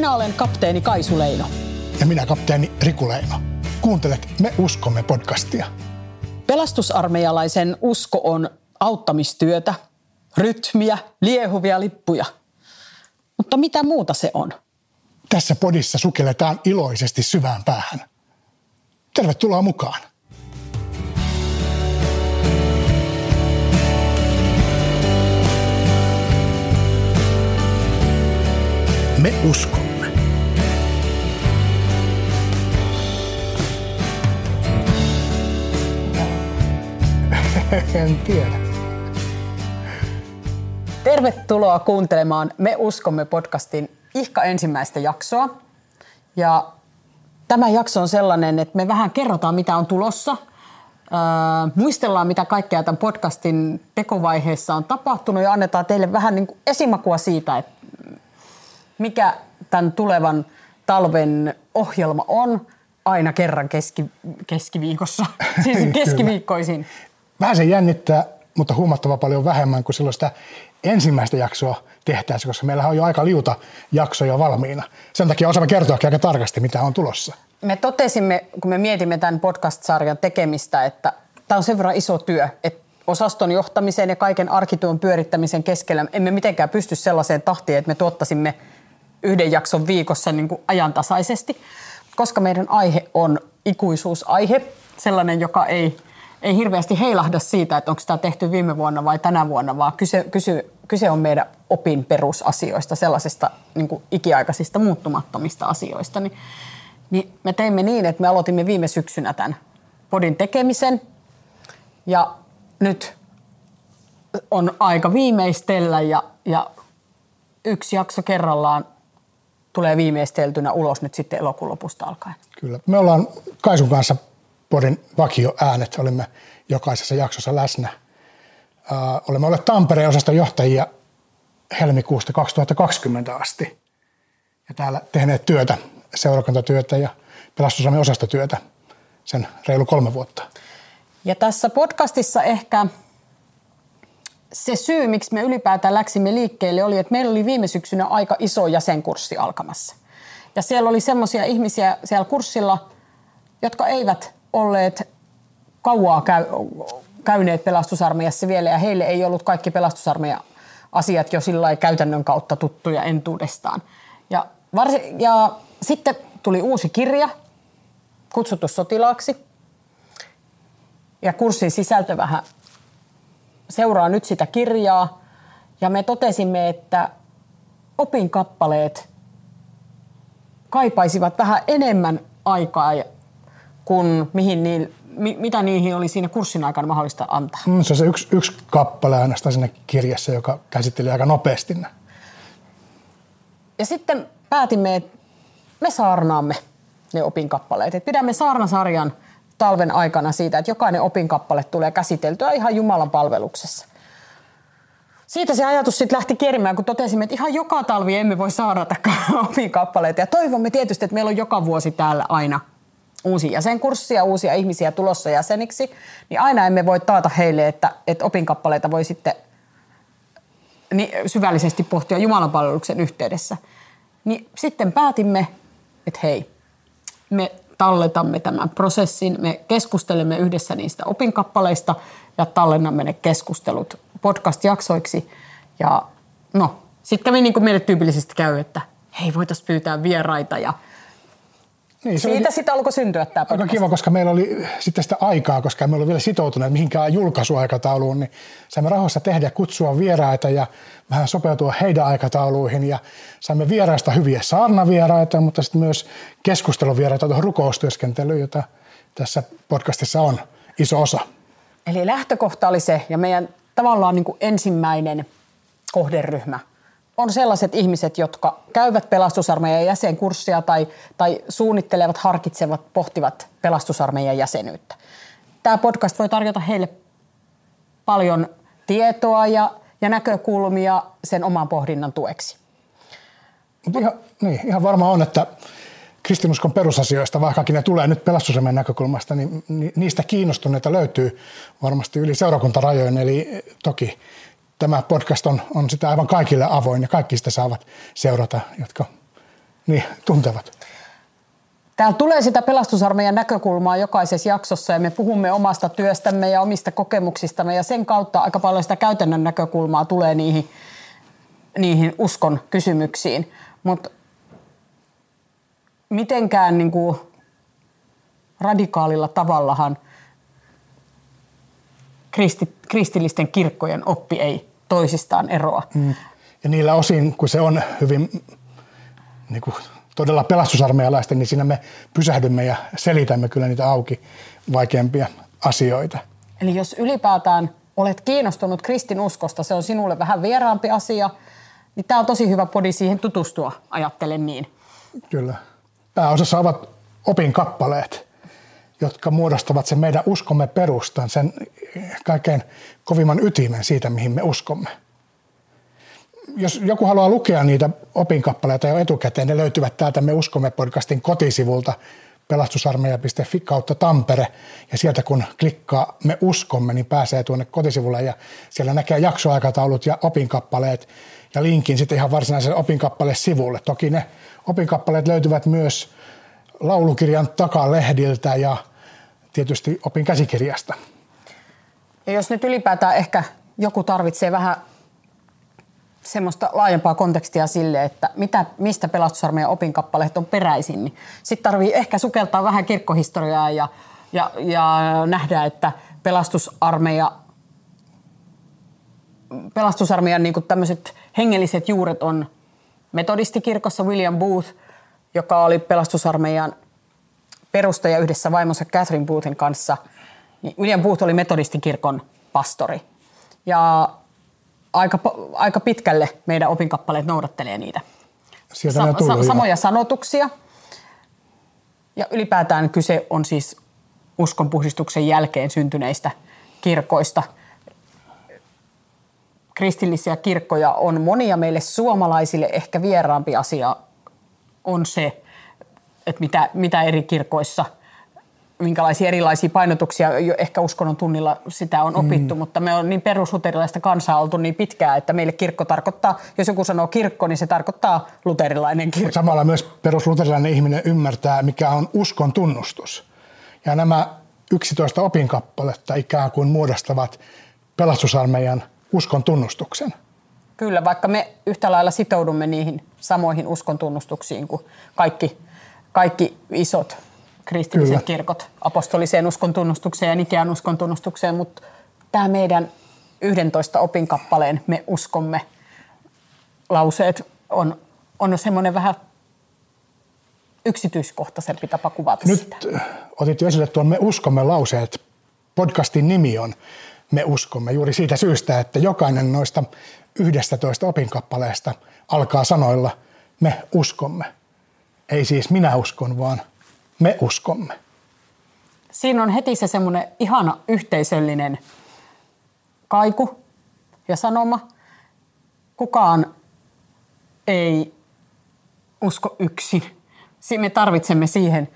Minä olen kapteeni Kaisu Leino. Ja minä kapteeni Riku Leino. Kuuntelet Me uskomme podcastia. Pelastusarmeijalaisen usko on auttamistyötä, rytmiä, liehuvia lippuja. Mutta mitä muuta se on? Tässä podissa sukelletaan iloisesti syvään päähän. Tervetuloa mukaan. Me uskomme. en tiedä. Tervetuloa kuuntelemaan Me uskomme podcastin ihka ensimmäistä jaksoa. Ja tämä jakso on sellainen, että me vähän kerrotaan, mitä on tulossa. Öö, muistellaan, mitä kaikkea tämän podcastin tekovaiheessa on tapahtunut ja annetaan teille vähän niin kuin esimakua siitä, että mikä tämän tulevan talven ohjelma on aina kerran keski, keskiviikossa, siis keskiviikkoisin. Vähän se jännittää, mutta huomattava paljon vähemmän kuin silloin sitä ensimmäistä jaksoa tehtäessä, koska meillä on jo aika liuta jaksoja valmiina. Sen takia osaamme kertoa aika tarkasti, mitä on tulossa. Me totesimme, kun me mietimme tämän podcast-sarjan tekemistä, että tämä on sen verran iso työ, että osaston johtamisen ja kaiken arkityön pyörittämisen keskellä emme mitenkään pysty sellaiseen tahtiin, että me tuottaisimme – yhden jakson viikossa niin kuin ajantasaisesti, koska meidän aihe on ikuisuusaihe, sellainen, joka ei, ei hirveästi heilahda siitä, että onko tämä tehty viime vuonna vai tänä vuonna, vaan kyse, kyse, kyse on meidän opin perusasioista, sellaisista niin kuin ikiaikaisista muuttumattomista asioista. Niin, niin me teimme niin, että me aloitimme viime syksynä tämän podin tekemisen ja nyt on aika viimeistellä ja, ja yksi jakso kerrallaan tulee viimeisteltynä ulos nyt sitten elokuun lopusta alkaen. Kyllä. Me ollaan Kaisun kanssa Podin vakioäänet, olimme jokaisessa jaksossa läsnä. Uh, olemme olleet Tampereen osaston johtajia helmikuusta 2020 asti. Ja täällä tehneet työtä, seurakuntatyötä ja pelastusamme osastotyötä sen reilu kolme vuotta. Ja tässä podcastissa ehkä se syy, miksi me ylipäätään läksimme liikkeelle, oli, että meillä oli viime syksynä aika iso jäsenkurssi alkamassa. Ja siellä oli semmoisia ihmisiä siellä kurssilla, jotka eivät olleet kauaa käy, käyneet pelastusarmeijassa vielä, ja heille ei ollut kaikki pelastusarmeijan asiat jo sillä käytännön kautta tuttuja entuudestaan. Ja, varsi, ja sitten tuli uusi kirja, kutsuttu sotilaaksi, ja kurssin sisältö vähän seuraa nyt sitä kirjaa ja me totesimme, että opinkappaleet kaipaisivat vähän enemmän aikaa kuin mihin niin, mitä niihin oli siinä kurssin aikana mahdollista antaa. Mm, se on se yksi, yksi kappale aina siinä kirjassa, joka käsitteli aika nopeasti Ja sitten päätimme, että me saarnaamme ne opinkappaleet. Et pidämme saarnasarjan – talven aikana siitä, että jokainen opinkappale tulee käsiteltyä ihan Jumalan palveluksessa. Siitä se ajatus sitten lähti kierimään, kun totesimme, että ihan joka talvi emme voi saada opinkappaleita. Ja toivomme tietysti, että meillä on joka vuosi täällä aina uusia jäsenkurssia, uusia ihmisiä tulossa jäseniksi, niin aina emme voi taata heille, että, että opinkappaleita voi sitten syvällisesti pohtia Jumalan palveluksen yhteydessä. Niin sitten päätimme, että hei, me talletamme tämän prosessin, me keskustelemme yhdessä niistä opinkappaleista ja tallennamme ne keskustelut podcast-jaksoiksi. Ja no, sitten kävi niin kuin meille tyypillisesti käy, että hei, voitaisiin pyytää vieraita ja niin, Siitä oli, sitten alkoi syntyä tämä podcast. Aika kiva, koska meillä oli sitten sitä aikaa, koska me olemme vielä sitoutuneet mihinkään julkaisuaikatauluun, niin saimme rahoissa tehdä kutsua vieraita ja vähän sopeutua heidän aikatauluihin ja saimme vieraista hyviä saarnavieraita, mutta sitten myös keskusteluvieraita tuohon rukoustyöskentelyyn, jota tässä podcastissa on iso osa. Eli lähtökohta oli se ja meidän tavallaan niin kuin ensimmäinen kohderyhmä – on sellaiset ihmiset, jotka käyvät pelastusarmeijan jäsenkurssia tai, tai suunnittelevat, harkitsevat, pohtivat pelastusarmeijan jäsenyyttä. Tämä podcast voi tarjota heille paljon tietoa ja, ja näkökulmia sen oman pohdinnan tueksi. Mutta ihan, niin, ihan varmaan on, että kristinuskon perusasioista, vaikkakin ne tulee nyt pelastusarmeijan näkökulmasta, niin niistä kiinnostuneita löytyy varmasti yli seurakuntarajojen. Eli toki tämä podcast on, on sitä aivan kaikille avoin ja kaikki sitä saavat seurata, jotka Niin, tuntevat. Täällä tulee sitä pelastusarmeijan näkökulmaa jokaisessa jaksossa ja me puhumme omasta työstämme ja omista kokemuksistamme ja sen kautta aika paljon sitä käytännön näkökulmaa tulee niihin, niihin uskon kysymyksiin. Mutta mitenkään niin kuin radikaalilla tavallahan kristi, kristillisten kirkkojen oppi ei toisistaan eroa. Mm. Ja niillä osin, kun se on hyvin niin kuin todella pelastusarmeijalaisten, niin siinä me pysähdymme ja selitämme kyllä niitä auki vaikeampia asioita. Eli jos ylipäätään olet kiinnostunut kristinuskosta, se on sinulle vähän vieraampi asia, niin tämä on tosi hyvä podi siihen tutustua, ajattelen niin. Kyllä. Pääosassa ovat opin kappaleet, jotka muodostavat sen meidän uskomme perustan, sen kaikkein kovimman ytimen siitä, mihin me uskomme jos joku haluaa lukea niitä opinkappaleita jo etukäteen, ne löytyvät täältä Me uskomme podcastin kotisivulta pelastusarmeija.fi kautta Tampere. Ja sieltä kun klikkaa Me uskomme, niin pääsee tuonne kotisivulle ja siellä näkee jaksoaikataulut ja opinkappaleet ja linkin sitten ihan varsinaiselle opinkappale sivulle. Toki ne opinkappaleet löytyvät myös laulukirjan takalehdiltä ja tietysti opin käsikirjasta. Ja jos nyt ylipäätään ehkä joku tarvitsee vähän semmoista laajempaa kontekstia sille, että mitä, mistä pelastusarmeijan opinkappaleet on peräisin, niin sitten tarvii ehkä sukeltaa vähän kirkkohistoriaa ja, ja, ja nähdä, että pelastusarmeija pelastusarmeijan niin tämmöiset hengelliset juuret on metodistikirkossa William Booth, joka oli pelastusarmeijan perustaja yhdessä vaimonsa Catherine Boothin kanssa. Niin William Booth oli metodistikirkon pastori. Ja aika, aika pitkälle meidän opinkappaleet noudattelee niitä. Sieltä Sa- tullut, sa- samoja sanotuksia. Ja ylipäätään kyse on siis uskonpuhdistuksen jälkeen syntyneistä kirkoista. Kristillisiä kirkkoja on monia meille suomalaisille. Ehkä vieraampi asia on se, että mitä, mitä eri kirkoissa – minkälaisia erilaisia painotuksia jo ehkä uskonnon tunnilla sitä on opittu, mm. mutta me on niin perusluterilaista kansaa oltu niin pitkään, että meille kirkko tarkoittaa, jos joku sanoo kirkko, niin se tarkoittaa luterilainen kirkko. Samalla myös perusluterilainen ihminen ymmärtää, mikä on uskon tunnustus. Ja nämä 11 opinkappaletta ikään kuin muodostavat pelastusarmeijan uskon tunnustuksen. Kyllä, vaikka me yhtä lailla sitoudumme niihin samoihin uskon tunnustuksiin kuin kaikki, kaikki isot kristilliset Kyllä. kirkot apostoliseen uskon tunnustukseen ja Nikean uskon tunnustukseen, mutta tämä meidän 11 opinkappaleen me uskomme lauseet on, on semmoinen vähän yksityiskohtaisempi tapa kuvata Nyt sitä. otit jo esille tuon Me uskomme lauseet. Podcastin nimi on Me uskomme juuri siitä syystä, että jokainen noista 11 opinkappaleesta alkaa sanoilla Me uskomme. Ei siis minä uskon, vaan me uskomme. Siinä on heti se semmoinen ihana yhteisöllinen kaiku ja sanoma. Kukaan ei usko yksin. Me tarvitsemme siihen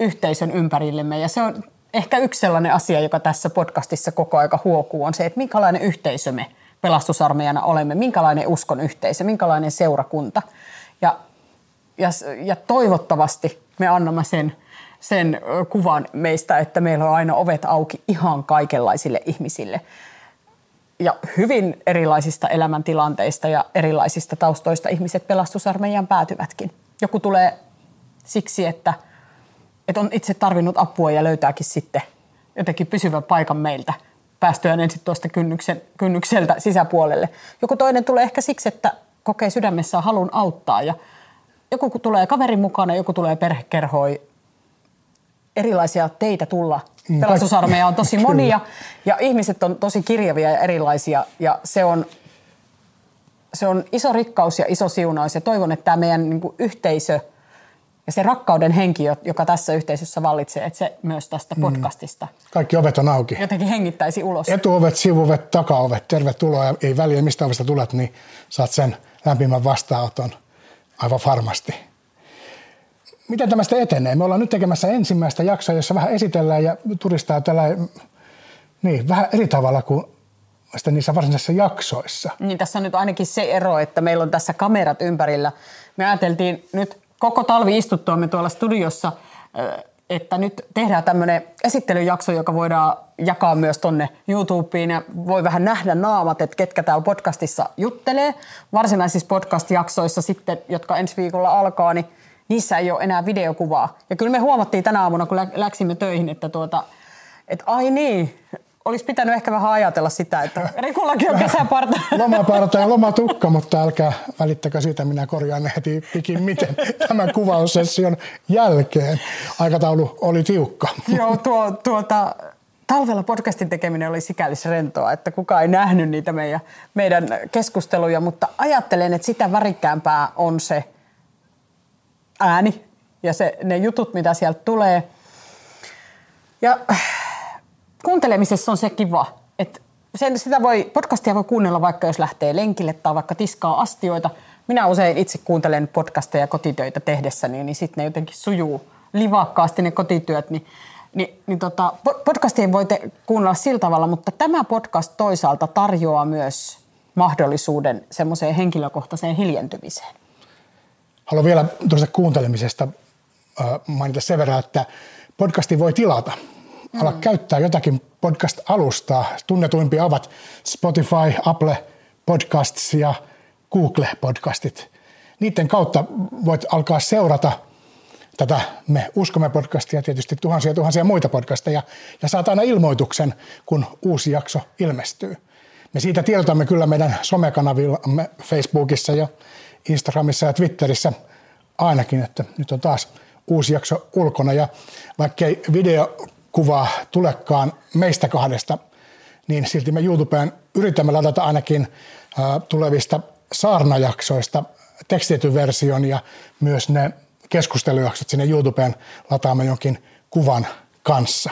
yhteisön ympärillemme ja se on ehkä yksi sellainen asia, joka tässä podcastissa koko aika huokuu, on se, että minkälainen yhteisö me pelastusarmeijana olemme, minkälainen uskon yhteisö, minkälainen seurakunta. Ja, ja, ja toivottavasti me annamme sen, sen kuvan meistä, että meillä on aina ovet auki ihan kaikenlaisille ihmisille. Ja hyvin erilaisista elämäntilanteista ja erilaisista taustoista ihmiset pelastusarmeijan päätyvätkin. Joku tulee siksi, että, että on itse tarvinnut apua ja löytääkin sitten jotenkin pysyvän paikan meiltä päästyään ensin tuosta kynnyksen, kynnykseltä sisäpuolelle. Joku toinen tulee ehkä siksi, että kokee sydämessään halun auttaa ja joku tulee kaverin mukana, joku tulee perhekerhoon. Erilaisia teitä tulla. Mm, Pelastusarmeija on tosi monia ja ihmiset on tosi kirjavia ja erilaisia ja se on, se on iso rikkaus ja iso siunaus ja toivon, että tämä meidän niin kuin, yhteisö ja se rakkauden henki, joka tässä yhteisössä vallitsee, että se myös tästä mm. podcastista. Kaikki ovet on auki. Jotenkin hengittäisi ulos. Etuovet, sivuovet, takaovet, tervetuloa ja ei väliä mistä ovesta tulet, niin saat sen lämpimän vastaanoton aivan varmasti. Miten tämä sitten etenee? Me ollaan nyt tekemässä ensimmäistä jaksoa, jossa vähän esitellään ja turistaa tällä niin, vähän eri tavalla kuin sitten niissä varsinaisissa jaksoissa. Niin tässä on nyt ainakin se ero, että meillä on tässä kamerat ympärillä. Me ajateltiin nyt koko talvi istuttuamme tuolla studiossa, että nyt tehdään tämmöinen esittelyjakso, joka voidaan jakaa myös tonne YouTubeen ja voi vähän nähdä naamat, että ketkä täällä podcastissa juttelee. Varsinaisissa podcast-jaksoissa sitten, jotka ensi viikolla alkaa, niin niissä ei ole enää videokuvaa. Ja kyllä me huomattiin tänä aamuna, kun läksimme töihin, että tuota, että ai niin, olisi pitänyt ehkä vähän ajatella sitä, että Rikullakin on kesäparta. Lomaparta ja lomatukka, mutta älkää välittäkö siitä, minä korjaan ne heti pikin miten tämän kuvaussession jälkeen. Aikataulu oli tiukka. Joo, tuo, tuota, talvella podcastin tekeminen oli sikäli rentoa, että kukaan ei nähnyt niitä meidän, meidän keskusteluja, mutta ajattelen, että sitä värikkäämpää on se ääni ja se, ne jutut, mitä sieltä tulee. Ja kuuntelemisessa on se kiva, että sen, sitä voi, podcastia voi kuunnella vaikka jos lähtee lenkille tai vaikka tiskaa astioita. Minä usein itse kuuntelen podcasteja kotitöitä tehdessäni, niin sitten ne jotenkin sujuu livakkaasti ne kotityöt, niin niin, niin tota, podcastia voi te kuunnella sillä tavalla, mutta tämä podcast toisaalta tarjoaa myös mahdollisuuden semmoiseen henkilökohtaiseen hiljentymiseen. Haluan vielä tuosta kuuntelemisesta mainita sen verran, että podcasti voi tilata – ala mm. käyttää jotakin podcast-alustaa. Tunnetuimpia ovat Spotify, Apple Podcasts ja Google Podcastit. Niiden kautta voit alkaa seurata tätä Me uskomme podcastia, tietysti tuhansia tuhansia muita podcasteja, ja saat aina ilmoituksen, kun uusi jakso ilmestyy. Me siitä tiedotamme kyllä meidän somekanavillamme Facebookissa ja Instagramissa ja Twitterissä ainakin, että nyt on taas uusi jakso ulkona. Ja vaikkei video kuva tulekaan meistä kahdesta, niin silti me YouTubeen yritämme ladata ainakin tulevista saarnajaksoista tekstitetyn version ja myös ne keskustelujaksot sinne YouTubeen lataamme jonkin kuvan kanssa.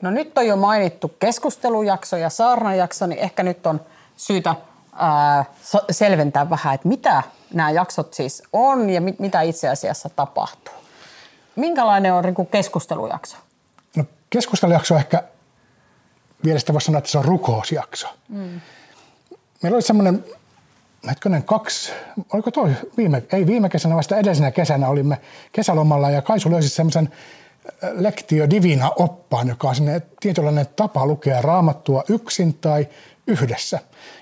No nyt on jo mainittu keskustelujakso ja saarnajakso, niin ehkä nyt on syytä ää, selventää vähän, että mitä nämä jaksot siis on ja mit, mitä itse asiassa tapahtuu. Minkälainen on Riku keskustelujakso? keskustelujakso ehkä vielä sitä voisi sanoa, että se on rukousjakso. Mm. Meillä oli semmoinen, hetkinen, kaksi, oliko toi viime, ei viime kesänä, vasta edellisenä kesänä olimme kesälomalla ja Kaisu löysi semmoisen Lectio Divina oppaan, joka on sinne tietynlainen tapa lukea raamattua yksin tai yhdessä.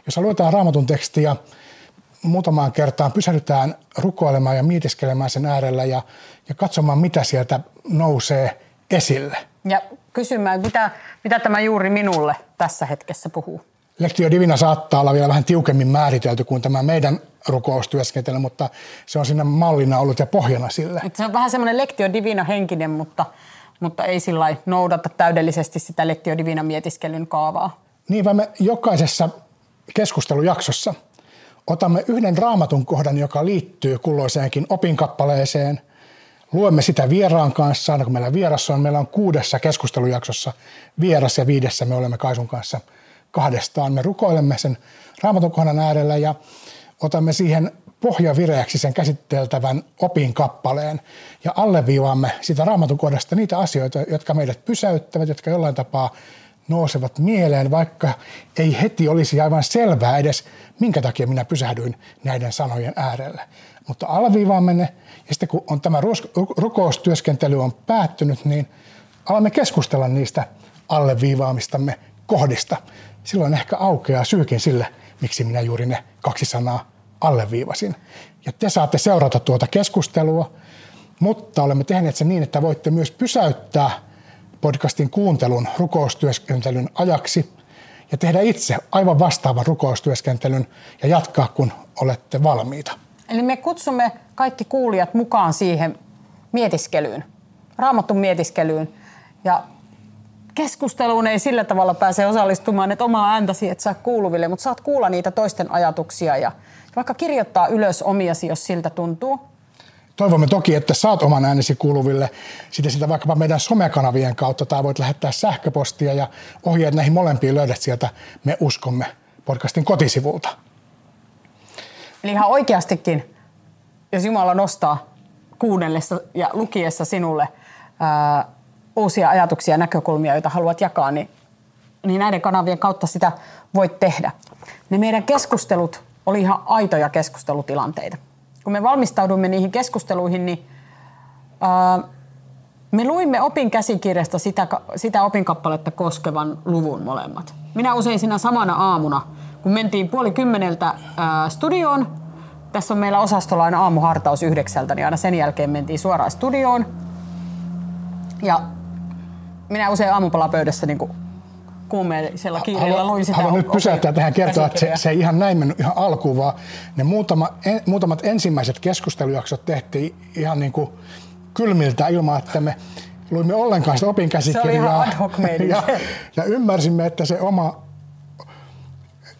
Jos luetaan raamatun tekstiä muutamaan kertaan, pysähdytään rukoilemaan ja mietiskelemään sen äärellä ja, ja katsomaan, mitä sieltä nousee esille. Ja kysymään, mitä, mitä tämä juuri minulle tässä hetkessä puhuu. Lectio Divina saattaa olla vielä vähän tiukemmin määritelty kuin tämä meidän rukoustyöskentely, mutta se on siinä mallina ollut ja pohjana sille. Et se on vähän semmoinen Lectio Divina henkinen, mutta, mutta ei sillä noudata täydellisesti sitä Lectio Divina mietiskelyn kaavaa. Niin, vaan me jokaisessa keskustelujaksossa otamme yhden raamatun kohdan, joka liittyy kulloiseenkin opinkappaleeseen – luemme sitä vieraan kanssa, aina kun meillä vieras on. Meillä on kuudessa keskustelujaksossa vieras ja viidessä me olemme Kaisun kanssa kahdestaan. Me rukoilemme sen raamatun kohdan äärellä ja otamme siihen pohjavireäksi sen käsitteltävän opin kappaleen ja alleviivaamme sitä raamatun kohdasta niitä asioita, jotka meidät pysäyttävät, jotka jollain tapaa nousevat mieleen, vaikka ei heti olisi aivan selvää edes, minkä takia minä pysähdyin näiden sanojen äärelle. Mutta alviivaamme ne, ja sitten kun on tämä rukoustyöskentely on päättynyt, niin alamme keskustella niistä alleviivaamistamme kohdista. Silloin ehkä aukeaa syykin sille, miksi minä juuri ne kaksi sanaa alleviivasin. Ja te saatte seurata tuota keskustelua, mutta olemme tehneet sen niin, että voitte myös pysäyttää podcastin kuuntelun rukoustyöskentelyn ajaksi ja tehdä itse aivan vastaavan rukoustyöskentelyn ja jatkaa, kun olette valmiita. Eli me kutsumme kaikki kuulijat mukaan siihen mietiskelyyn, raamatun mietiskelyyn. Ja keskusteluun ei sillä tavalla pääse osallistumaan, että omaa ääntäsi et saa kuuluville, mutta saat kuulla niitä toisten ajatuksia ja vaikka kirjoittaa ylös omiasi, jos siltä tuntuu. Toivomme toki, että saat oman äänesi kuuluville sitten sitä vaikkapa meidän somekanavien kautta tai voit lähettää sähköpostia ja ohjeet näihin molempiin löydät sieltä Me uskomme podcastin kotisivulta. Eli ihan oikeastikin, jos Jumala nostaa kuunnellessa ja lukiessa sinulle ää, uusia ajatuksia ja näkökulmia, joita haluat jakaa, niin, niin näiden kanavien kautta sitä voit tehdä. Ne meidän keskustelut oli ihan aitoja keskustelutilanteita. Kun me valmistaudumme niihin keskusteluihin, niin Uh, me luimme opin käsikirjasta sitä, sitä opinkappaletta koskevan luvun molemmat. Minä usein siinä samana aamuna, kun mentiin puoli kymmeneltä uh, studioon, tässä on meillä osastolla aina aamuhartaus yhdeksältä, niin aina sen jälkeen mentiin suoraan studioon. Ja minä usein aamupalapöydässä niin kuumeellisella kiireellä luin sitä. Haluan nyt pysäyttää tähän kertoa, että se, se ei ihan näin mennyt ihan alkuun, vaan ne muutama, en, muutamat ensimmäiset keskustelujaksot tehtiin ihan niin kuin kylmiltä ilman, että me luimme ollenkaan sitä opinkäsikirjaa. Se ja, ja ymmärsimme, että se oma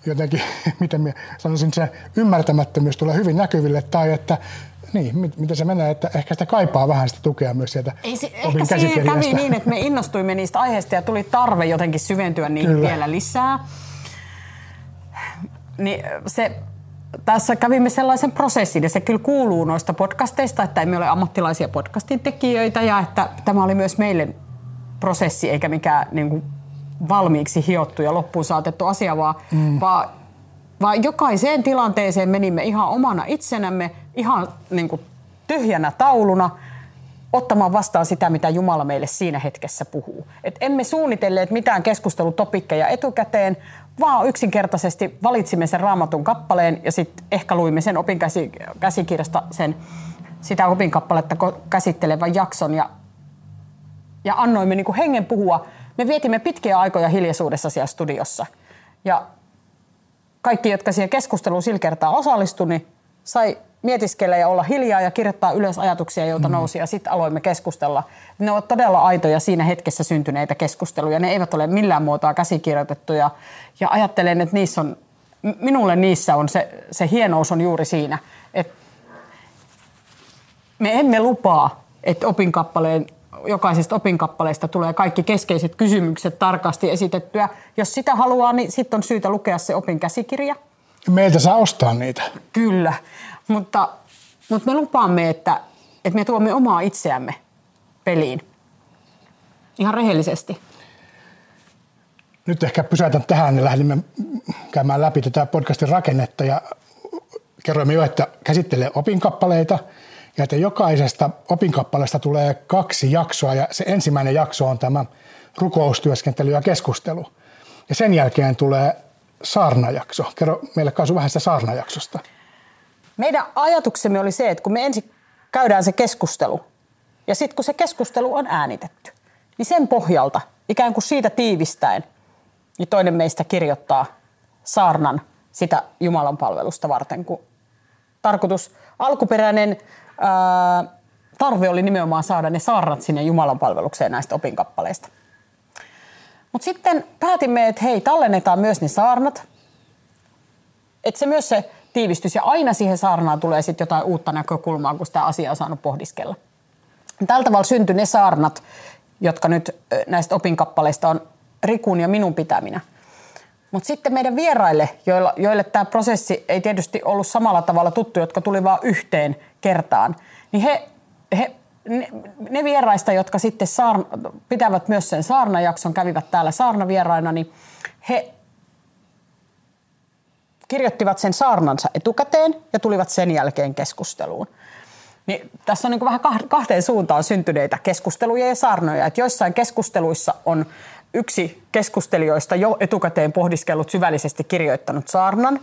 jotenkin, miten minä sanoisin, se ymmärtämättömyys tulee hyvin näkyville, tai että niin, miten se menee, että ehkä sitä kaipaa vähän sitä tukea myös sieltä Ei se, Ehkä siinä kävi niin, että me innostuimme niistä aiheista ja tuli tarve jotenkin syventyä niihin Kyllä. vielä lisää. Niin se, tässä kävimme sellaisen prosessin, ja se kyllä kuuluu noista podcasteista, että emme ole ammattilaisia podcastin tekijöitä, ja että tämä oli myös meille prosessi, eikä mikään niin kuin, valmiiksi hiottu ja loppuun saatettu asia, vaan, mm. vaan, vaan jokaiseen tilanteeseen menimme ihan omana itsenämme, ihan niin kuin tyhjänä tauluna ottamaan vastaan sitä, mitä Jumala meille siinä hetkessä puhuu. Et emme suunnitelleet mitään keskustelutopikkeja etukäteen, vaan yksinkertaisesti valitsimme sen raamatun kappaleen ja sitten ehkä luimme sen opinkäsikirjasta sen, sitä opinkappaletta käsittelevän jakson ja, ja annoimme niin hengen puhua. Me vietimme pitkiä aikoja hiljaisuudessa siellä studiossa ja kaikki, jotka siihen keskusteluun sillä kertaa osallistui, niin sai mietiskellä ja olla hiljaa ja kirjoittaa ylös ajatuksia, joita mm. nousi ja sitten aloimme keskustella. Ne ovat todella aitoja siinä hetkessä syntyneitä keskusteluja. Ne eivät ole millään muotoa käsikirjoitettuja ja ajattelen, että niissä on, minulle niissä on se, se hienous on juuri siinä, että me emme lupaa, että opinkappaleen jokaisesta opinkappaleesta tulee kaikki keskeiset kysymykset tarkasti esitettyä. Jos sitä haluaa, niin sitten on syytä lukea se opinkäsikirja. Meiltä saa ostaa niitä. Kyllä. Mutta, mutta me lupaamme, että, että me tuomme omaa itseämme peliin. Ihan rehellisesti. Nyt ehkä pysäytän tähän ja lähdimme käymään läpi tätä podcastin rakennetta ja kerroimme jo, että käsittelee opinkappaleita ja että jokaisesta opinkappaleesta tulee kaksi jaksoa ja se ensimmäinen jakso on tämä rukoustyöskentely ja keskustelu. Ja sen jälkeen tulee saarnajakso. Kerro meille Kasu vähän sitä saarnajaksosta. Meidän ajatuksemme oli se, että kun me ensin käydään se keskustelu ja sitten kun se keskustelu on äänitetty, niin sen pohjalta, ikään kuin siitä tiivistäen, niin toinen meistä kirjoittaa saarnan sitä Jumalan palvelusta varten, kun tarkoitus, alkuperäinen tarve oli nimenomaan saada ne saarnat sinne Jumalan palvelukseen näistä opinkappaleista. Mutta sitten päätimme, että hei, tallennetaan myös ne saarnat. Että se myös se tiivistys ja aina siihen saarnaan tulee sitten jotain uutta näkökulmaa, kun sitä asiaa on saanut pohdiskella. Tällä tavalla syntyi ne saarnat, jotka nyt näistä opinkappaleista on Rikun ja minun pitäminä. Mutta sitten meidän vieraille, joille, joille tämä prosessi ei tietysti ollut samalla tavalla tuttu, jotka tuli vain yhteen kertaan, niin he, he ne, ne vieraista, jotka sitten saarna, pitävät myös sen saarnajakson, kävivät täällä saarnavieraina, niin he kirjoittivat sen saarnansa etukäteen ja tulivat sen jälkeen keskusteluun. Niin tässä on niin vähän kahteen suuntaan syntyneitä keskusteluja ja saarnoja. Että joissain keskusteluissa on yksi keskustelijoista jo etukäteen pohdiskellut syvällisesti kirjoittanut saarnan.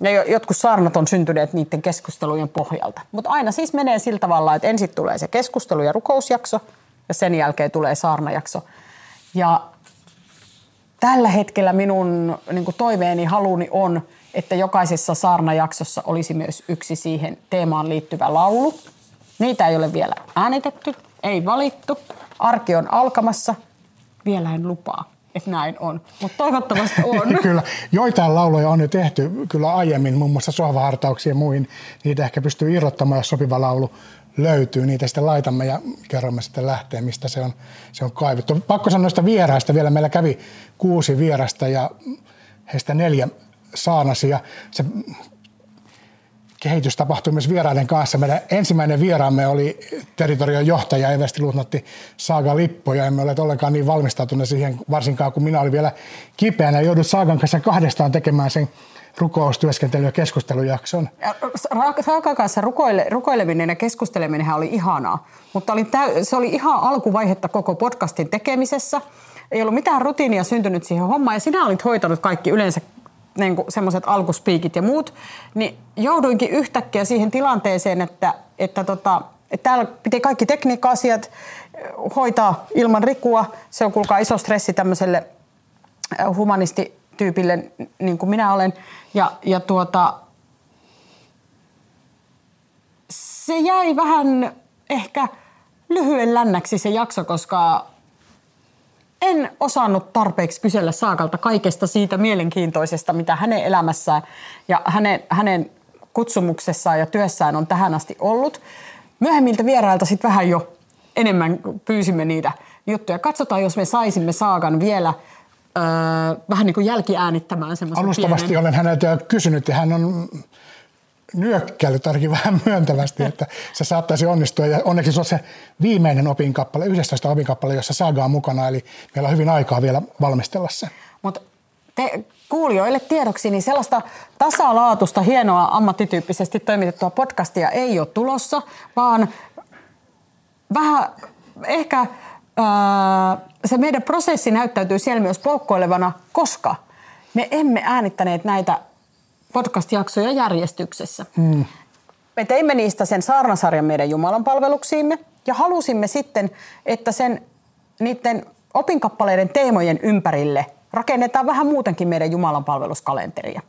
Ja jotkut saarnat on syntyneet niiden keskustelujen pohjalta. Mutta aina siis menee sillä tavalla, että ensin tulee se keskustelu- ja rukousjakso ja sen jälkeen tulee saarnajakso. Ja tällä hetkellä minun niin toiveeni, haluni on, että jokaisessa saarnajaksossa olisi myös yksi siihen teemaan liittyvä laulu. Niitä ei ole vielä äänitetty, ei valittu. Arki on alkamassa. Vielä en lupaa, että näin on, mutta toivottavasti on. kyllä, joitain lauloja on jo tehty kyllä aiemmin, muun muassa sohvahartauksia ja muihin. Niitä ehkä pystyy irrottamaan, jos sopiva laulu löytyy. Niitä sitten laitamme ja kerromme sitten lähteen, mistä se on, se on kaivettu. Pakko sanoa noista vieraista vielä. Meillä kävi kuusi vierasta ja heistä neljä saanasi ja se kehitys tapahtui myös vieraiden kanssa. Meidän ensimmäinen vieraamme oli territorion johtaja Eversti Luutnantti Saaga Lippo ja emme ole ollenkaan niin valmistautuneet siihen, varsinkaan kun minä olin vielä kipeänä. Joudut Saagan kanssa kahdestaan tekemään sen rukoustyöskentely- ja keskustelujakson. Raakan kanssa rukoile, rukoileminen ja keskusteleminen oli ihanaa, mutta oli täy, se oli ihan alkuvaihetta koko podcastin tekemisessä. Ei ollut mitään rutiinia syntynyt siihen hommaan ja sinä olit hoitanut kaikki yleensä niin semmoiset alkuspiikit ja muut, niin jouduinkin yhtäkkiä siihen tilanteeseen, että, että, tota, että täällä piti kaikki tekniikka-asiat hoitaa ilman rikua. Se on kuulkaa iso stressi tämmöiselle humanistityypille, niin kuin minä olen. Ja, ja tuota, se jäi vähän ehkä lyhyen lännäksi se jakso, koska en osannut tarpeeksi kysellä Saakalta kaikesta siitä mielenkiintoisesta, mitä hänen elämässään ja hänen, hänen kutsumuksessaan ja työssään on tähän asti ollut. Myöhemmiltä vierailta sitten vähän jo enemmän pyysimme niitä juttuja. Katsotaan, jos me saisimme Saakan vielä öö, vähän niin kuin jälkiäänittämään semmoisen Alustavasti pienen... olen häneltä kysynyt ja hän on nyökkäilyt ainakin vähän myöntävästi, että se saattaisi onnistua. Ja onneksi se on se viimeinen opinkappale, 11 opinkappale, jossa Saga on mukana, eli meillä on hyvin aikaa vielä valmistella se. Mutta te kuulijoille tiedoksi, niin sellaista tasalaatusta, hienoa, ammattityyppisesti toimitettua podcastia ei ole tulossa, vaan vähän ehkä ää, se meidän prosessi näyttäytyy siellä myös poukkoilevana, koska me emme äänittäneet näitä podcast-jaksoja järjestyksessä. Mm. Me teimme niistä sen saarnasarjan meidän Jumalan palveluksiimme ja halusimme sitten, että sen niiden opinkappaleiden teemojen ympärille rakennetaan vähän muutenkin meidän Jumalan palveluskalenteria.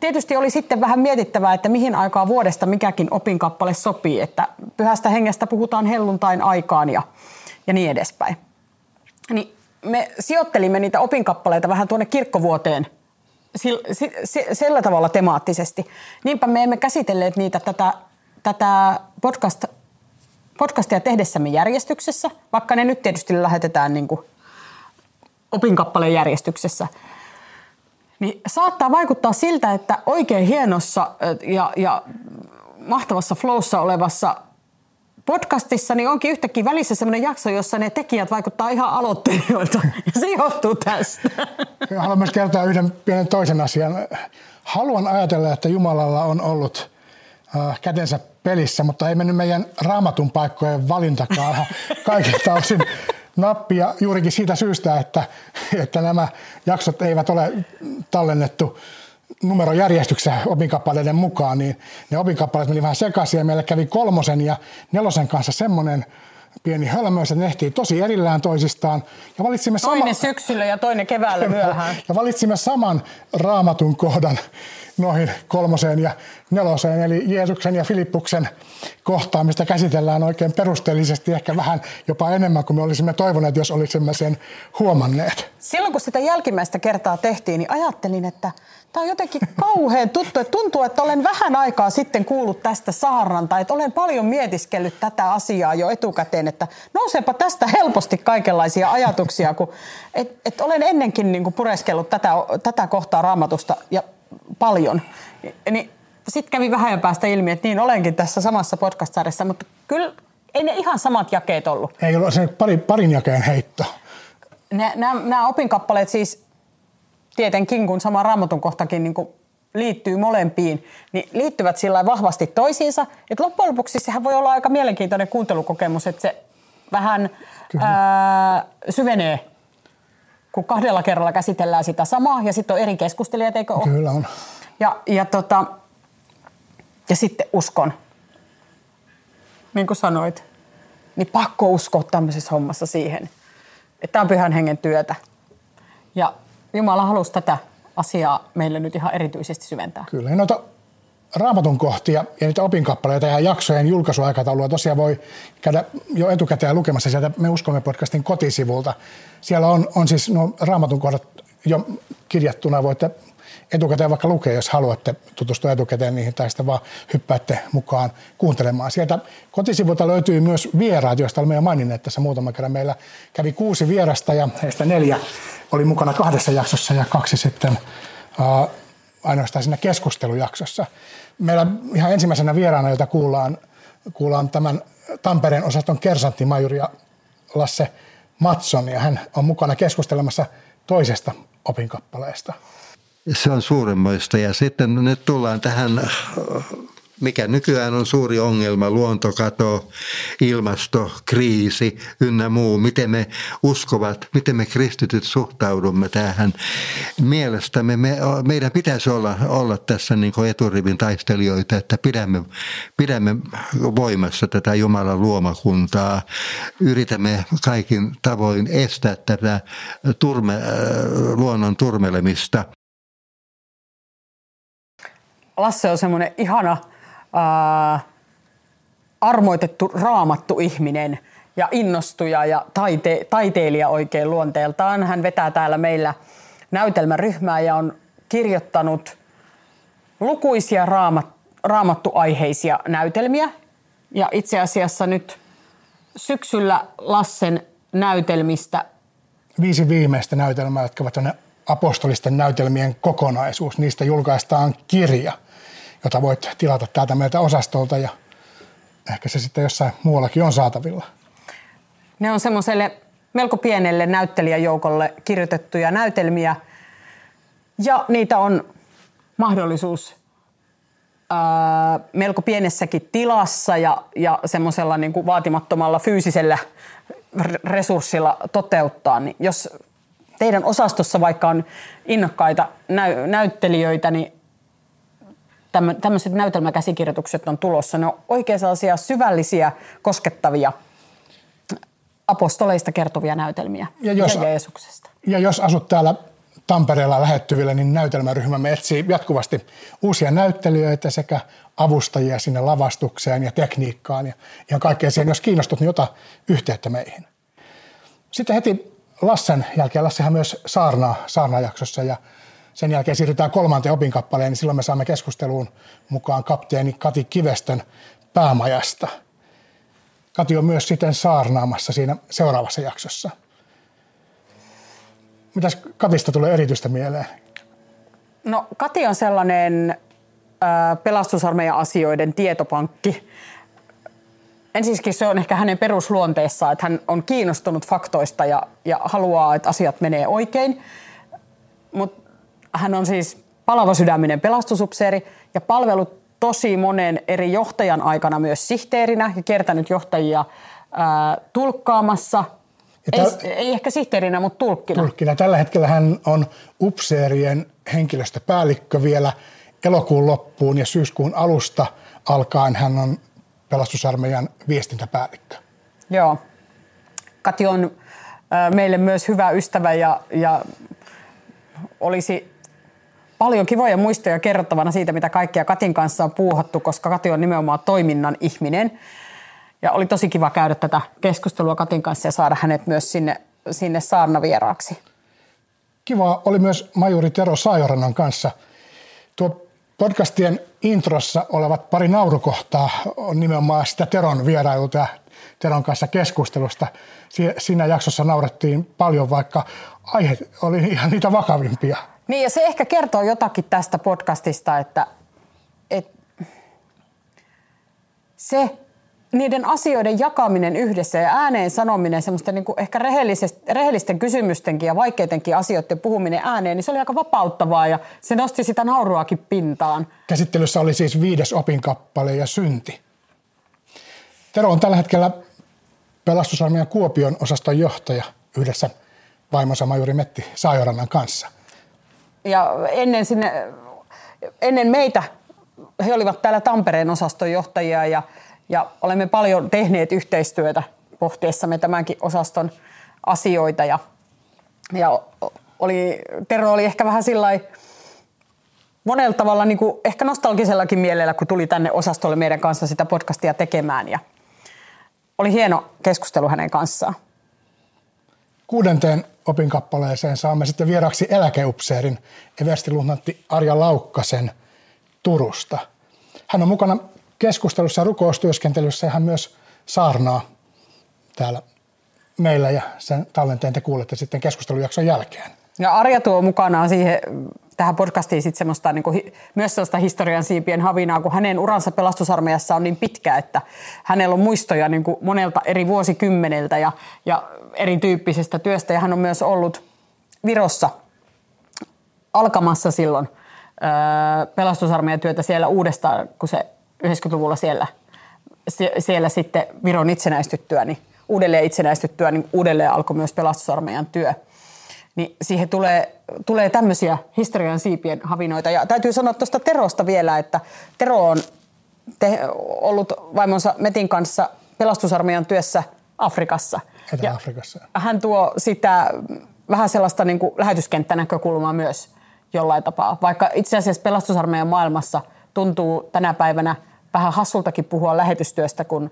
Tietysti oli sitten vähän mietittävää, että mihin aikaa vuodesta mikäkin opinkappale sopii, että pyhästä hengestä puhutaan helluntain aikaan ja, ja niin edespäin. Niin me sijoittelimme niitä opinkappaleita vähän tuonne kirkkovuoteen – sillä tavalla temaattisesti. Niinpä me emme käsitelleet niitä tätä, tätä podcast, podcastia tehdessämme järjestyksessä, vaikka ne nyt tietysti lähetetään niin kuin opinkappaleen järjestyksessä. Niin saattaa vaikuttaa siltä, että oikein hienossa ja, ja mahtavassa flowssa olevassa podcastissa niin onkin yhtäkkiä välissä sellainen jakso, jossa ne tekijät vaikuttaa ihan aloittelijoilta. Ja se johtuu tästä. Haluan myös kertoa yhden pienen toisen asian. Haluan ajatella, että Jumalalla on ollut äh, kätensä pelissä, mutta ei mennyt meidän raamatun paikkojen valintakaan kaikilta osin nappia juurikin siitä syystä, että, että nämä jaksot eivät ole tallennettu numerojärjestyksessä opinkappaleiden mukaan, niin ne opinkappaleet meni vähän sekaisin ja meillä kävi kolmosen ja nelosen kanssa semmoinen pieni hölmöys, ne ehtii tosi erillään toisistaan. Ja valitsimme toinen sama... syksyllä ja toinen keväällä myöhään. ja valitsimme saman raamatun kohdan noihin kolmoseen ja neloseen, eli Jeesuksen ja Filippuksen kohtaamista käsitellään oikein perusteellisesti, ehkä vähän jopa enemmän kuin me olisimme toivoneet, jos olisimme sen huomanneet. Silloin kun sitä jälkimmäistä kertaa tehtiin, niin ajattelin, että Tämä on jotenkin kauhean tuttu. Että tuntuu, että olen vähän aikaa sitten kuullut tästä saarnanta, että olen paljon mietiskellyt tätä asiaa jo etukäteen, että nouseepa tästä helposti kaikenlaisia ajatuksia, kun et, et olen ennenkin niin kuin pureskellut tätä, tätä kohtaa raamatusta ja paljon. Niin sitten kävi vähän ajan päästä ilmi, että niin olenkin tässä samassa podcast mutta kyllä ei ne ihan samat jakeet ollut. Ei ollut se pari, parin jakeen heitto. Nämä opinkappaleet siis tietenkin, kun sama raamatun kohtakin niin liittyy molempiin, niin liittyvät sillä vahvasti toisiinsa. Että loppujen lopuksi sehän voi olla aika mielenkiintoinen kuuntelukokemus, että se vähän ää, syvenee, kun kahdella kerralla käsitellään sitä samaa ja sitten on eri keskustelijat, eikö ole? Kyllä on. Ja, ja, tota, ja sitten uskon, niin kuin sanoit, niin pakko uskoa tämmöisessä hommassa siihen, että tämä on pyhän hengen työtä. Ja Jumala halusi tätä asiaa meille nyt ihan erityisesti syventää. Kyllä. Noita raamatun kohtia ja niitä opinkappaleita ja jaksojen julkaisuaikataulua tosiaan voi käydä jo etukäteen lukemassa sieltä Me uskomme podcastin kotisivulta. Siellä on, on siis nuo raamatun kohdat jo kirjattuna, voitte etukäteen vaikka lukea, jos haluatte tutustua etukäteen niihin tai sitten vaan hyppäätte mukaan kuuntelemaan. Sieltä kotisivulta löytyy myös vieraat, joista olemme jo maininneet tässä muutama kerran. Meillä kävi kuusi vierasta ja heistä neljä oli mukana kahdessa jaksossa ja kaksi sitten ainoastaan siinä keskustelujaksossa. Meillä ihan ensimmäisenä vieraana, jota kuullaan, kuullaan tämän Tampereen osaston kersanttimajuri Lasse Matson, ja hän on mukana keskustelemassa toisesta opinkappaleesta. Se on suuremmoista ja sitten nyt tullaan tähän mikä nykyään on suuri ongelma, luontokato, ilmastokriisi ynnä muu, miten me uskovat, miten me kristityt suhtaudumme tähän. Mielestämme me, meidän pitäisi olla, olla tässä niin kuin eturivin taistelijoita, että pidämme, pidämme voimassa tätä Jumalan luomakuntaa, yritämme kaikin tavoin estää tätä turme, luonnon turmelemista. Lasse on semmoinen ihana ää, armoitettu raamattu ihminen ja innostuja ja taite, taiteilija oikein luonteeltaan. Hän vetää täällä meillä näytelmäryhmää ja on kirjoittanut lukuisia raamat, raamattuaiheisia näytelmiä. Ja itse asiassa nyt syksyllä Lassen näytelmistä. Viisi viimeistä näytelmää, jotka ovat apostolisten näytelmien kokonaisuus. Niistä julkaistaan kirja – jota voit tilata täältä meiltä osastolta ja ehkä se sitten jossain muuallakin on saatavilla. Ne on semmoiselle melko pienelle näyttelijäjoukolle kirjoitettuja näytelmiä ja niitä on mahdollisuus ää, melko pienessäkin tilassa ja, ja semmoisella niin kuin vaatimattomalla fyysisellä resurssilla toteuttaa. Niin jos teidän osastossa vaikka on innokkaita näy- näyttelijöitä, niin tämmöiset näytelmäkäsikirjoitukset on tulossa. Ne on oikein sellaisia syvällisiä, koskettavia apostoleista kertovia näytelmiä ja, jos, ja Jeesuksesta. Ja jos asut täällä Tampereella lähettyvillä, niin näytelmäryhmämme etsii jatkuvasti uusia näyttelijöitä sekä avustajia sinne lavastukseen ja tekniikkaan ja ihan kaikkeen siihen. Jos kiinnostut, niin ota yhteyttä meihin. Sitten heti Lassen jälkeen, Lassehan myös saarnaa saarnajaksossa ja sen jälkeen siirrytään kolmanteen opinkappaleen, niin silloin me saamme keskusteluun mukaan kapteeni Kati Kivestön päämajasta. Kati on myös sitten saarnaamassa siinä seuraavassa jaksossa. Mitäs Katista tulee erityistä mieleen? No Kati on sellainen äh, pelastusarmeijan asioiden tietopankki. Ensinnäkin se on ehkä hänen perusluonteessaan, että hän on kiinnostunut faktoista ja, ja haluaa, että asiat menee oikein. Mutta hän on siis palava sydäminen pelastusupseeri ja palvellut tosi monen eri johtajan aikana myös sihteerinä ja kiertänyt johtajia ää, tulkkaamassa. Täl... Ei, ei ehkä sihteerinä, mutta tulkkina. Tulkkina. Tällä hetkellä hän on upseerien henkilöstöpäällikkö vielä elokuun loppuun ja syyskuun alusta alkaen hän on pelastusarmeijan viestintäpäällikkö. Joo. Kati on meille myös hyvä ystävä ja, ja olisi paljon kivoja muistoja kerrottavana siitä, mitä kaikkea Katin kanssa on puuhattu, koska Kati on nimenomaan toiminnan ihminen. Ja oli tosi kiva käydä tätä keskustelua Katin kanssa ja saada hänet myös sinne, sinne saarnavieraaksi. Kiva oli myös majuri Tero Saajorannan kanssa. Tuo podcastien introssa olevat pari naurukohtaa on nimenomaan sitä Teron vierailulta ja Teron kanssa keskustelusta. Siinä jaksossa naurettiin paljon, vaikka aihe oli ihan niitä vakavimpia. Niin ja se ehkä kertoo jotakin tästä podcastista, että, että se niiden asioiden jakaminen yhdessä ja ääneen sanominen, semmoista niin ehkä rehellisten kysymystenkin ja vaikeitenkin asioiden puhuminen ääneen, niin se oli aika vapauttavaa ja se nosti sitä nauruakin pintaan. Käsittelyssä oli siis viides opinkappale ja synti. Tero on tällä hetkellä pelastusarmeijan Kuopion osaston johtaja yhdessä vaimonsa majuri Metti Saajorannan kanssa – ja ennen, sinne, ennen meitä he olivat täällä Tampereen osaston johtajia ja, ja olemme paljon tehneet yhteistyötä pohtiessamme tämänkin osaston asioita. Ja, ja oli, Tero oli ehkä vähän sillä monella tavalla niin kuin ehkä nostalgisellakin mielellä, kun tuli tänne osastolle meidän kanssa sitä podcastia tekemään. Ja oli hieno keskustelu hänen kanssaan. Kuudenteen opinkappaleeseen saamme sitten vieraksi eläkeupseerin everstiluhtantti Arja Laukkasen Turusta. Hän on mukana keskustelussa ja rukoustyöskentelyssä ja hän myös saarnaa täällä meillä ja sen tallenteen te kuulette sitten keskustelujakson jälkeen. Ja Arja tuo mukanaan siihen tähän podcastiin sit semmoista, niin kuin, myös sellaista historian siipien havinaa, kun hänen uransa pelastusarmeijassa on niin pitkä, että hänellä on muistoja niin kuin monelta eri vuosikymmeneltä ja, ja erityyppisestä työstä. Ja hän on myös ollut Virossa alkamassa silloin pelastusarmeijan työtä siellä uudestaan, kun se 90-luvulla siellä, siellä sitten Viron itsenäistyttyä, niin uudelleen itsenäistyttyä, niin uudelleen alkoi myös pelastusarmeijan työ. Niin siihen tulee, tulee tämmöisiä historian siipien havinoita. Ja täytyy sanoa tuosta Terosta vielä, että Tero on te, ollut vaimonsa Metin kanssa pelastusarmeijan työssä Afrikassa. Etelä-Afrikassa. Ja hän tuo sitä vähän sellaista niin kuin lähetyskenttänäkökulmaa myös jollain tapaa. Vaikka itse asiassa pelastusarmeijan maailmassa tuntuu tänä päivänä vähän hassultakin puhua lähetystyöstä, kun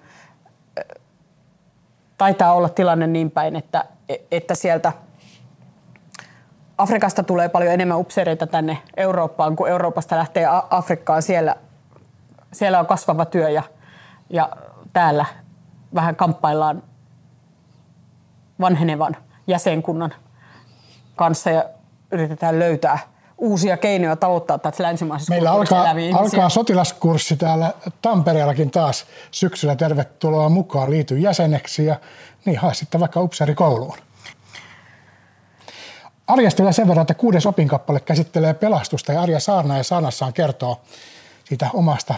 taitaa olla tilanne niin päin, että, että sieltä Afrikasta tulee paljon enemmän upseereita tänne Eurooppaan, kun Euroopasta lähtee Afrikkaan. Siellä, siellä on kasvava työ ja, ja täällä vähän kamppaillaan vanhenevan jäsenkunnan kanssa ja yritetään löytää uusia keinoja tavoittaa tässä länsimaisessa Meillä alkaa, alkaa sotilaskurssi täällä Tampereellakin taas syksyllä. Tervetuloa mukaan, liity jäseneksi ja niin hae sitten vaikka upseerikouluun. Arjasta vielä sen verran, että kuudes opinkappale käsittelee pelastusta ja Arja Saarna ja Saanassaan kertoo siitä omasta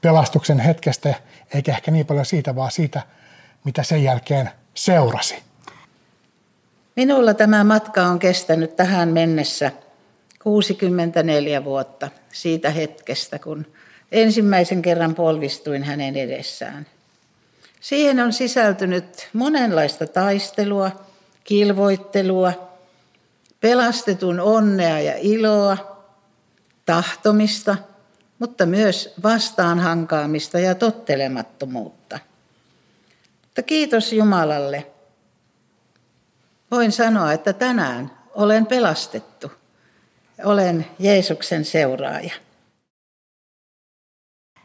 pelastuksen hetkestä, eikä ehkä niin paljon siitä, vaan siitä, mitä sen jälkeen seurasi. Minulla tämä matka on kestänyt tähän mennessä 64 vuotta siitä hetkestä, kun ensimmäisen kerran polvistuin hänen edessään. Siihen on sisältynyt monenlaista taistelua, kilvoittelua, pelastetun onnea ja iloa, tahtomista, mutta myös vastaanhankaamista ja tottelemattomuutta. Mutta kiitos Jumalalle. Voin sanoa, että tänään olen pelastettu. Olen Jeesuksen seuraaja.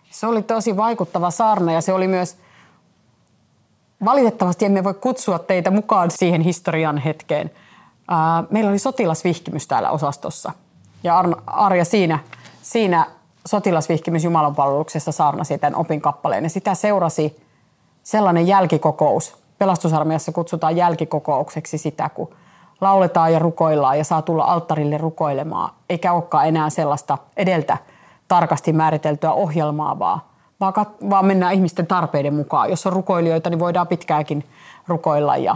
Se oli tosi vaikuttava saarna ja se oli myös, valitettavasti emme voi kutsua teitä mukaan siihen historian hetkeen. Meillä oli sotilasvihkimys täällä osastossa ja Arja siinä, siinä sotilasvihkimys Jumalan palveluksessa saarnasi tämän opin kappaleen ja sitä seurasi sellainen jälkikokous. Pelastusarmeijassa kutsutaan jälkikokoukseksi sitä, kun lauletaan ja rukoillaan ja saa tulla alttarille rukoilemaan, eikä olekaan enää sellaista edeltä tarkasti määriteltyä ohjelmaa, vaan, vaan mennään ihmisten tarpeiden mukaan. Jos on rukoilijoita, niin voidaan pitkääkin rukoilla ja,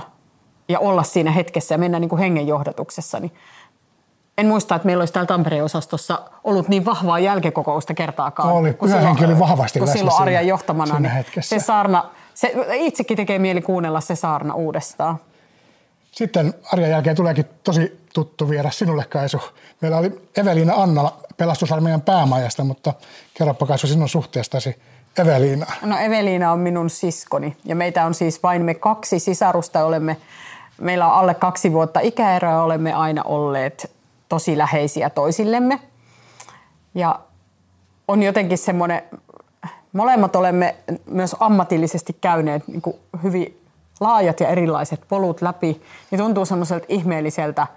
ja olla siinä hetkessä ja mennä niin kuin hengenjohdatuksessa. Niin en muista, että meillä olisi täällä Tampereen osastossa ollut niin vahvaa jälkikokousta kertaakaan. No oli, pyhä henki oli vahvasti kun silloin Arjan johtamana, niin hetkessä. se saarna, se, itsekin tekee mieli kuunnella se saarna uudestaan. Sitten Arjan jälkeen tuleekin tosi tuttu viedä sinulle Kaisu. Meillä oli Eveliina Annala pelastusarmeijan päämajasta, mutta kerropa Kaisu sinun suhteestasi Eveliina. No Eveliina on minun siskoni ja meitä on siis vain me kaksi sisarusta. Olemme, meillä on alle kaksi vuotta ikäeroa olemme aina olleet tosi läheisiä toisillemme. Ja on jotenkin semmoinen, molemmat olemme myös ammatillisesti käyneet niin kuin hyvin laajat ja erilaiset polut läpi, niin tuntuu semmoiselta ihmeelliseltä,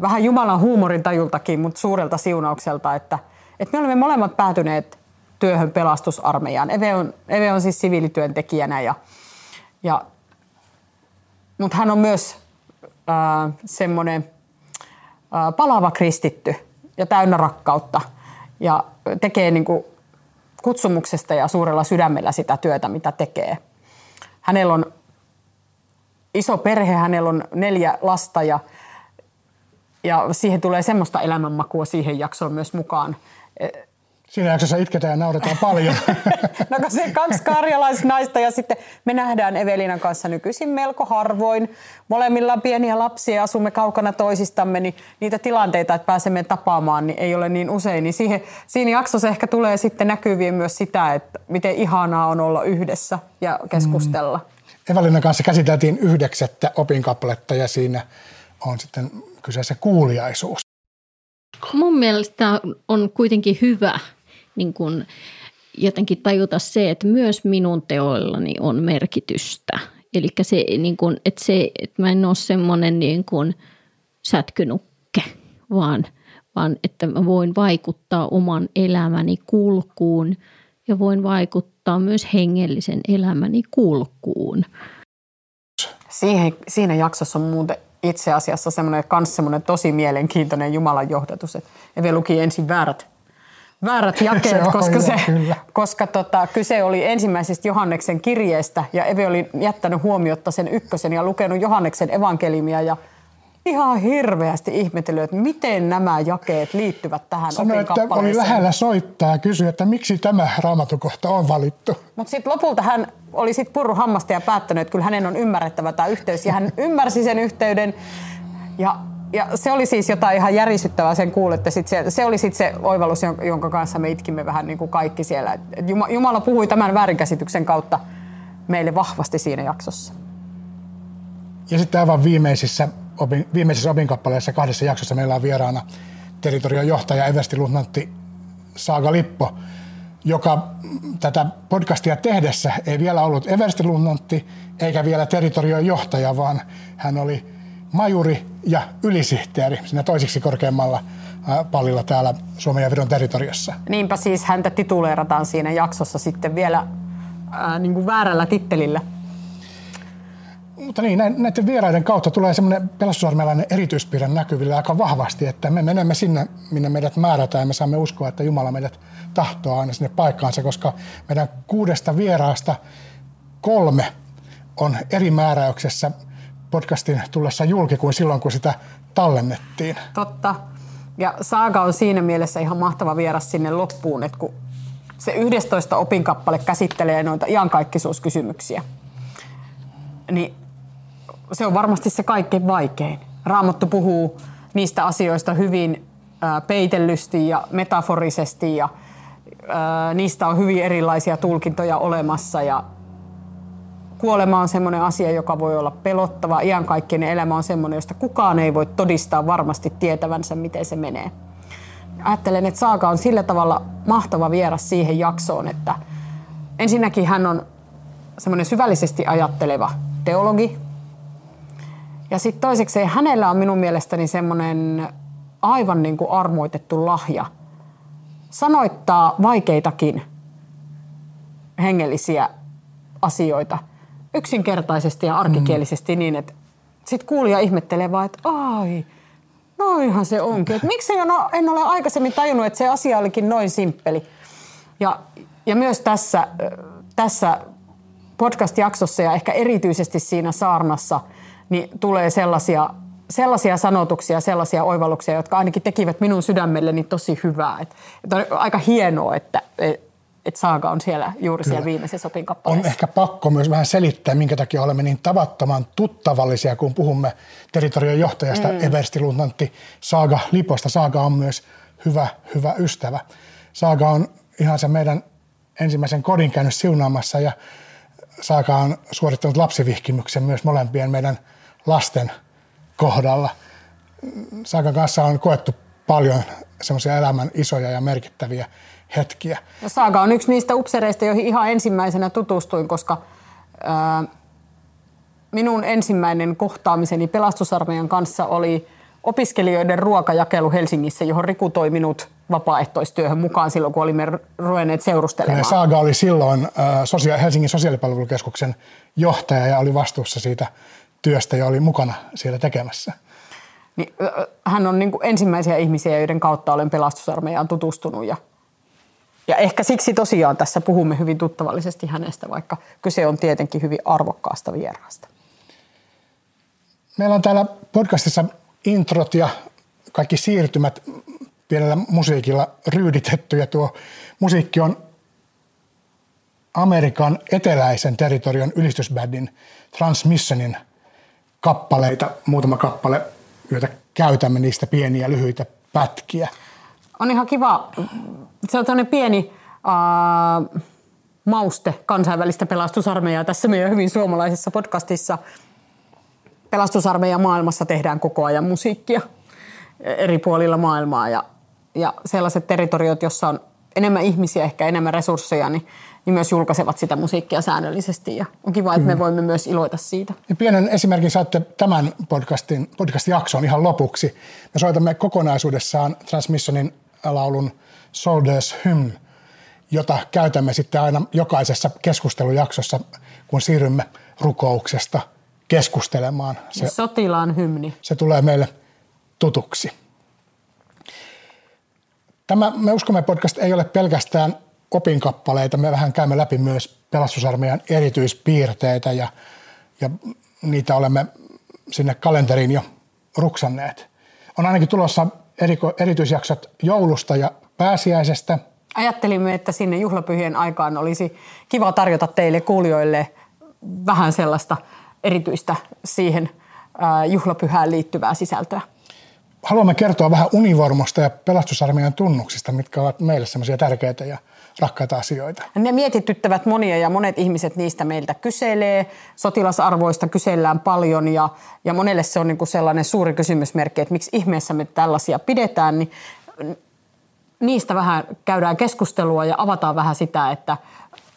vähän Jumalan huumorin tajultakin, mutta suurelta siunaukselta, että, että me olemme molemmat päätyneet työhön pelastusarmeijaan. Eve on, Eve on siis siviilityöntekijänä, ja, ja, mutta hän on myös ää, semmoinen ää, palava kristitty ja täynnä rakkautta ja tekee niin kuin kutsumuksesta ja suurella sydämellä sitä työtä, mitä tekee. Hänellä on iso perhe, hänellä on neljä lasta ja, ja siihen tulee semmoista elämänmakua siihen jaksoon myös mukaan. Siinä jaksossa itketään ja nauretaan paljon. no kun se kaksi karjalaisnaista ja sitten me nähdään Evelinan kanssa nykyisin melko harvoin. Molemmilla on pieniä lapsia ja asumme kaukana toisistamme, niin niitä tilanteita, että pääsemme tapaamaan, niin ei ole niin usein. Niin siihen, siinä jaksossa ehkä tulee sitten näkyviin myös sitä, että miten ihanaa on olla yhdessä ja keskustella. Mm. Evalinan kanssa käsiteltiin yhdeksättä opinkappaletta ja siinä on sitten kyseessä kuuliaisuus. Mun mielestä on kuitenkin hyvä niin kun jotenkin tajuta se, että myös minun teoillani on merkitystä. Eli se, niin kun, että, se, että mä en ole semmoinen niin kun sätkynukke, vaan, vaan että mä voin vaikuttaa oman elämäni kulkuun – ja voin vaikuttaa myös hengellisen elämäni kulkuun. Siihen, siinä jaksossa on muuten itse asiassa semmoinen, semmoinen tosi mielenkiintoinen Jumalan johdatus. Että Eve luki ensin väärät, väärät jakeet, Se koska, se, kyllä. koska tota, kyse oli ensimmäisestä Johanneksen kirjeestä ja Eve oli jättänyt huomiotta sen ykkösen ja lukenut Johanneksen evankelimia ja ihan hirveästi ihmetellyt, että miten nämä jakeet liittyvät tähän Sanoi, että oli lähellä soittaa ja kysyi, että miksi tämä raamatukohta on valittu. Mutta sitten lopulta hän oli sit purru hammasta ja päättänyt, että kyllä hänen on ymmärrettävä tämä yhteys. Ja hän ymmärsi sen yhteyden. Ja, ja se oli siis jotain ihan järisyttävää sen kuulette. Sit se, se oli sitten se oivallus, jon- jonka kanssa me itkimme vähän niin kuin kaikki siellä. Et et Juma- Jumala puhui tämän väärinkäsityksen kautta meille vahvasti siinä jaksossa. Ja sitten aivan viimeisissä, opin, opinkappaleissa kahdessa jaksossa meillä on vieraana territorion johtaja Eversti Luutnantti Saaga Lippo, joka tätä podcastia tehdessä ei vielä ollut Eversti Luutnantti eikä vielä territorion johtaja, vaan hän oli majuri ja ylisihteeri siinä toisiksi korkeammalla pallilla täällä Suomen ja Viron territoriossa. Niinpä siis häntä tituleerataan siinä jaksossa sitten vielä ää, niin kuin väärällä tittelillä. Mutta niin, nä- näiden vieraiden kautta tulee semmoinen pelastusarmeilainen erityispiirre näkyville aika vahvasti, että me menemme sinne, minne meidät määrätään ja me saamme uskoa, että Jumala meidät tahtoo aina sinne paikkaansa, koska meidän kuudesta vieraasta kolme on eri määräyksessä podcastin tullessa julki kuin silloin, kun sitä tallennettiin. Totta. Ja Saaga on siinä mielessä ihan mahtava vieras sinne loppuun, että kun se 11 opinkappale käsittelee noita iankaikkisuuskysymyksiä, niin se on varmasti se kaikkein vaikein. Raamattu puhuu niistä asioista hyvin peitellysti ja metaforisesti ja niistä on hyvin erilaisia tulkintoja olemassa ja kuolema on semmoinen asia, joka voi olla pelottava. Iankaikkinen elämä on semmoinen, josta kukaan ei voi todistaa varmasti tietävänsä, miten se menee. Ajattelen, että Saaka on sillä tavalla mahtava vieras siihen jaksoon, että ensinnäkin hän on semmoinen syvällisesti ajatteleva teologi. Ja sitten toiseksi hänellä on minun mielestäni semmoinen aivan niin kuin armoitettu lahja sanoittaa vaikeitakin hengellisiä asioita yksinkertaisesti ja arkikielisesti mm. niin, että sitten kuulija ihmettelee vaan, että ai, noinhan se onkin. Että miksi en ole, en ole aikaisemmin tajunnut, että se asia olikin noin simppeli. Ja, ja myös tässä, tässä podcast-jaksossa ja ehkä erityisesti siinä saarnassa niin tulee sellaisia, sellaisia sanotuksia, sellaisia oivalluksia, jotka ainakin tekivät minun sydämelleni tosi hyvää. Että, että on aika hienoa, että, että Saaga on siellä juuri siellä viimeisessä On opinkappaleessa. ehkä pakko myös vähän selittää, minkä takia olemme niin tavattoman tuttavallisia, kun puhumme territorion johtajasta mm. Eversti Luutnantti Saaga Liposta. Saaga on myös hyvä, hyvä ystävä. Saaga on ihan se meidän ensimmäisen kodin käynyt siunaamassa ja Saaga on suorittanut lapsivihkimyksen myös molempien meidän lasten kohdalla. Saagan kanssa on koettu paljon semmoisia elämän isoja ja merkittäviä hetkiä. No Saaga on yksi niistä upsereista, joihin ihan ensimmäisenä tutustuin, koska ää, minun ensimmäinen kohtaamiseni pelastusarmeijan kanssa oli opiskelijoiden ruokajakelu Helsingissä, johon Riku toi minut vapaaehtoistyöhön mukaan silloin, kun olimme ruvenneet seurustelemaan. Ja Saaga oli silloin ää, sosia- Helsingin sosiaalipalvelukeskuksen johtaja ja oli vastuussa siitä työstä ja oli mukana siellä tekemässä. Niin, hän on niin ensimmäisiä ihmisiä, joiden kautta olen pelastusarmeijaan tutustunut. Ja, ja ehkä siksi tosiaan tässä puhumme hyvin tuttavallisesti hänestä, vaikka kyse on tietenkin hyvin arvokkaasta vieraasta. Meillä on täällä podcastissa introt ja kaikki siirtymät pienellä musiikilla ryyditetty ja tuo musiikki on Amerikan eteläisen territorion ylistysbändin Transmissionin kappaleita, muutama kappale, joita käytämme niistä pieniä lyhyitä pätkiä. On ihan kiva. Se on tämmöinen pieni äh, mauste kansainvälistä pelastusarmeijaa tässä meidän hyvin suomalaisessa podcastissa. Pelastusarmeijan maailmassa tehdään koko ajan musiikkia eri puolilla maailmaa ja, ja sellaiset territoriot, jossa on enemmän ihmisiä, ehkä enemmän resursseja, niin, niin myös julkaisevat sitä musiikkia säännöllisesti ja on kiva, että me voimme myös iloita siitä. Ja pienen esimerkin saatte tämän podcastin, podcast-jakson ihan lopuksi. Me soitamme kokonaisuudessaan Transmissionin laulun Soldiers Hymn, jota käytämme sitten aina jokaisessa keskustelujaksossa, kun siirrymme rukouksesta keskustelemaan. Se, sotilaan hymni. Se tulee meille tutuksi. Tämä Me uskomme podcast ei ole pelkästään opinkappaleita. Me vähän käymme läpi myös pelastusarmeijan erityispiirteitä ja, ja niitä olemme sinne kalenteriin jo ruksanneet. On ainakin tulossa eriko, erityisjaksot joulusta ja pääsiäisestä. Ajattelimme, että sinne juhlapyhien aikaan olisi kiva tarjota teille kuulijoille vähän sellaista erityistä siihen juhlapyhään liittyvää sisältöä. Haluamme kertoa vähän univormusta ja pelastusarmeijan tunnuksista, mitkä ovat meille semmoisia tärkeitä ja rakkaita asioita. Ne mietityttävät monia ja monet ihmiset niistä meiltä kyselee. Sotilasarvoista kysellään paljon ja, ja monelle se on niin kuin sellainen suuri kysymysmerkki, että miksi ihmeessä me tällaisia pidetään. Niin niistä vähän käydään keskustelua ja avataan vähän sitä, että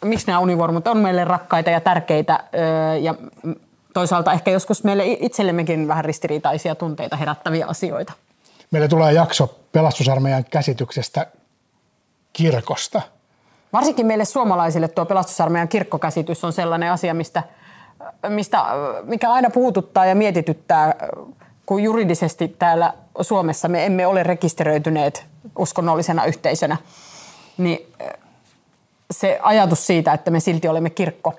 miksi nämä univormut on meille rakkaita ja tärkeitä ja toisaalta ehkä joskus meille itsellemmekin vähän ristiriitaisia tunteita herättäviä asioita. Meille tulee jakso pelastusarmeijan käsityksestä kirkosta – Varsinkin meille suomalaisille tuo pelastusarmeijan kirkkokäsitys on sellainen asia, mistä, mistä, mikä aina puhututtaa ja mietityttää, kun juridisesti täällä Suomessa me emme ole rekisteröityneet uskonnollisena yhteisönä. Niin se ajatus siitä, että me silti olemme kirkko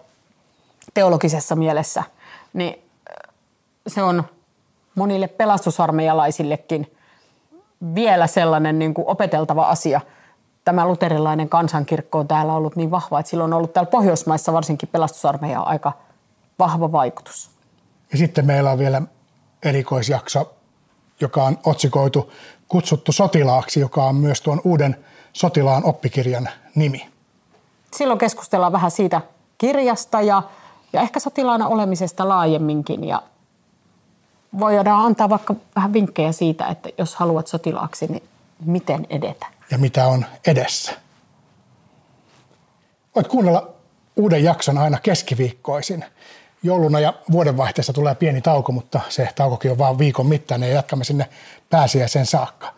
teologisessa mielessä, niin se on monille pelastusarmeijalaisillekin vielä sellainen niin kuin opeteltava asia – tämä luterilainen kansankirkko on täällä ollut niin vahva, että sillä on ollut täällä Pohjoismaissa varsinkin pelastusarmeija aika vahva vaikutus. Ja sitten meillä on vielä erikoisjakso, joka on otsikoitu Kutsuttu sotilaaksi, joka on myös tuon uuden sotilaan oppikirjan nimi. Silloin keskustellaan vähän siitä kirjasta ja, ja ehkä sotilaana olemisesta laajemminkin ja voidaan antaa vaikka vähän vinkkejä siitä, että jos haluat sotilaaksi, niin miten edetä ja mitä on edessä. Voit kuunnella uuden jakson aina keskiviikkoisin. Jouluna ja vuodenvaihteessa tulee pieni tauko, mutta se taukokin on vain viikon mittainen ja jatkamme sinne pääsiäisen saakka.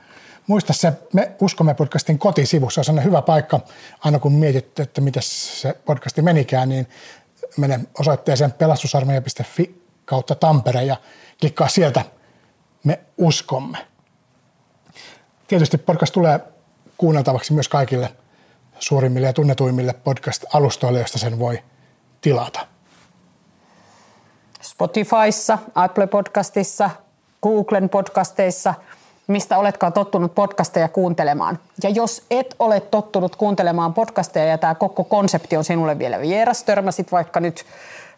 Muista se Me Uskomme podcastin kotisivussa, se on hyvä paikka, aina kun mietit, että miten se podcasti menikään, niin mene osoitteeseen pelastusarmeija.fi kautta Tampere ja klikkaa sieltä Me uskomme. Tietysti podcast tulee kuunneltavaksi myös kaikille suurimmille ja tunnetuimmille podcast-alustoille, joista sen voi tilata. Spotifyssa, Apple Podcastissa, Googlen podcasteissa, mistä oletkaan tottunut podcasteja kuuntelemaan. Ja jos et ole tottunut kuuntelemaan podcasteja ja tämä koko konsepti on sinulle vielä vieras, törmäsit vaikka nyt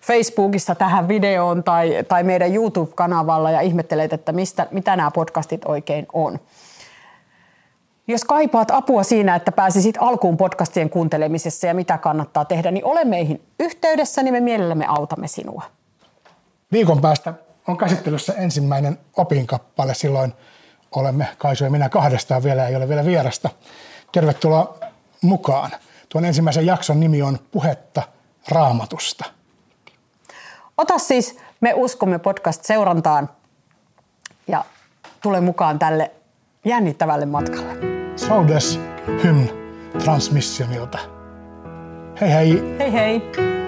Facebookissa tähän videoon tai, tai meidän YouTube-kanavalla ja ihmettelet, että mistä, mitä nämä podcastit oikein on – jos kaipaat apua siinä, että pääsisit alkuun podcastien kuuntelemisessa ja mitä kannattaa tehdä, niin ole meihin yhteydessä, niin me mielellämme autamme sinua. Viikon päästä on käsittelyssä ensimmäinen opinkappale. Silloin olemme Kaisu ja minä kahdestaan vielä, ei ole vielä vierasta. Tervetuloa mukaan. Tuon ensimmäisen jakson nimi on Puhetta raamatusta. Ota siis Me uskomme podcast-seurantaan ja tule mukaan tälle jännittävälle matkalle. Saudes Hymn Transmissionilta. Hei hei! Hei hei!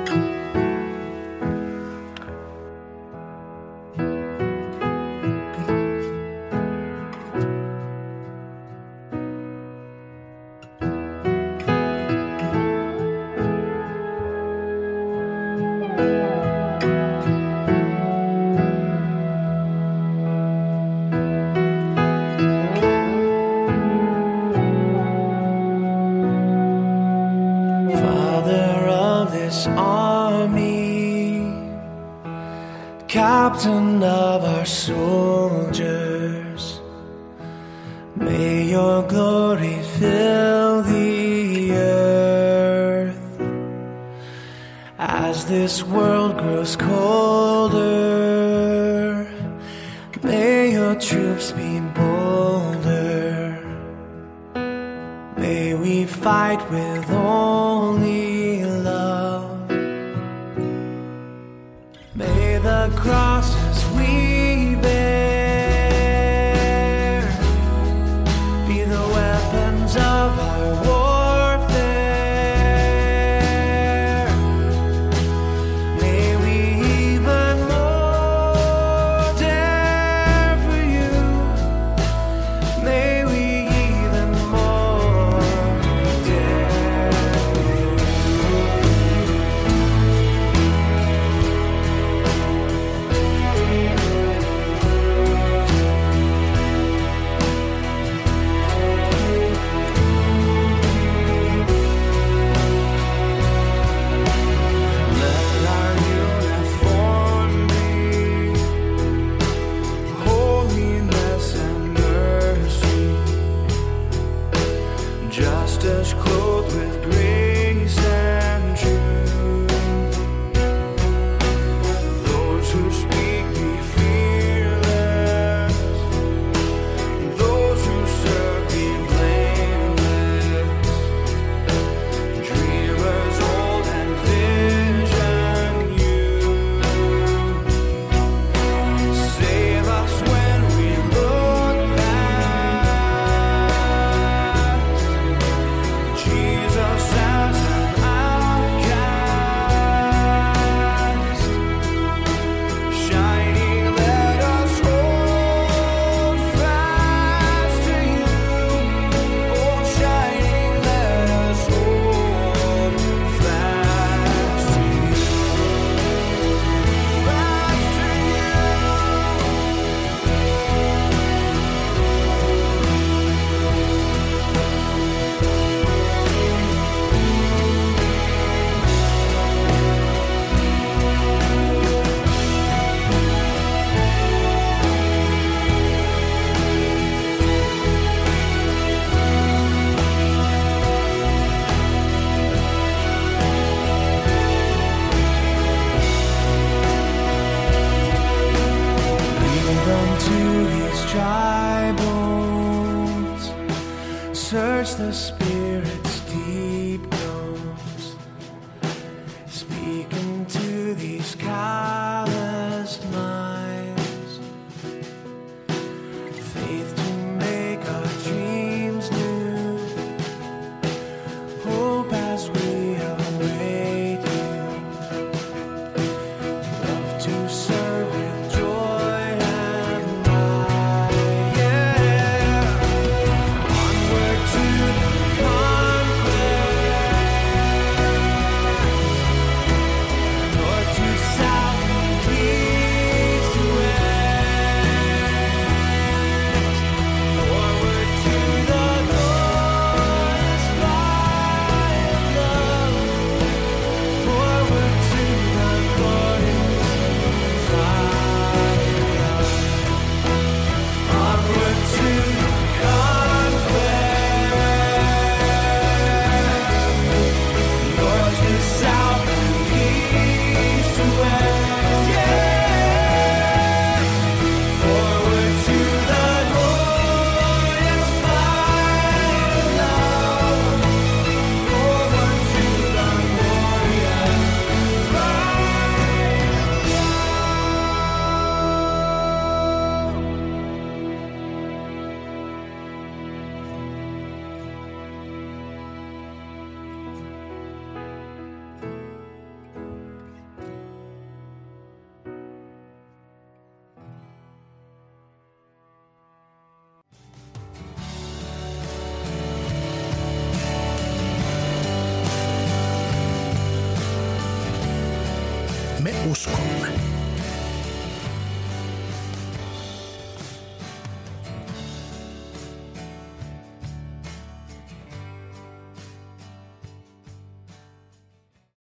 fight with only love. May the cross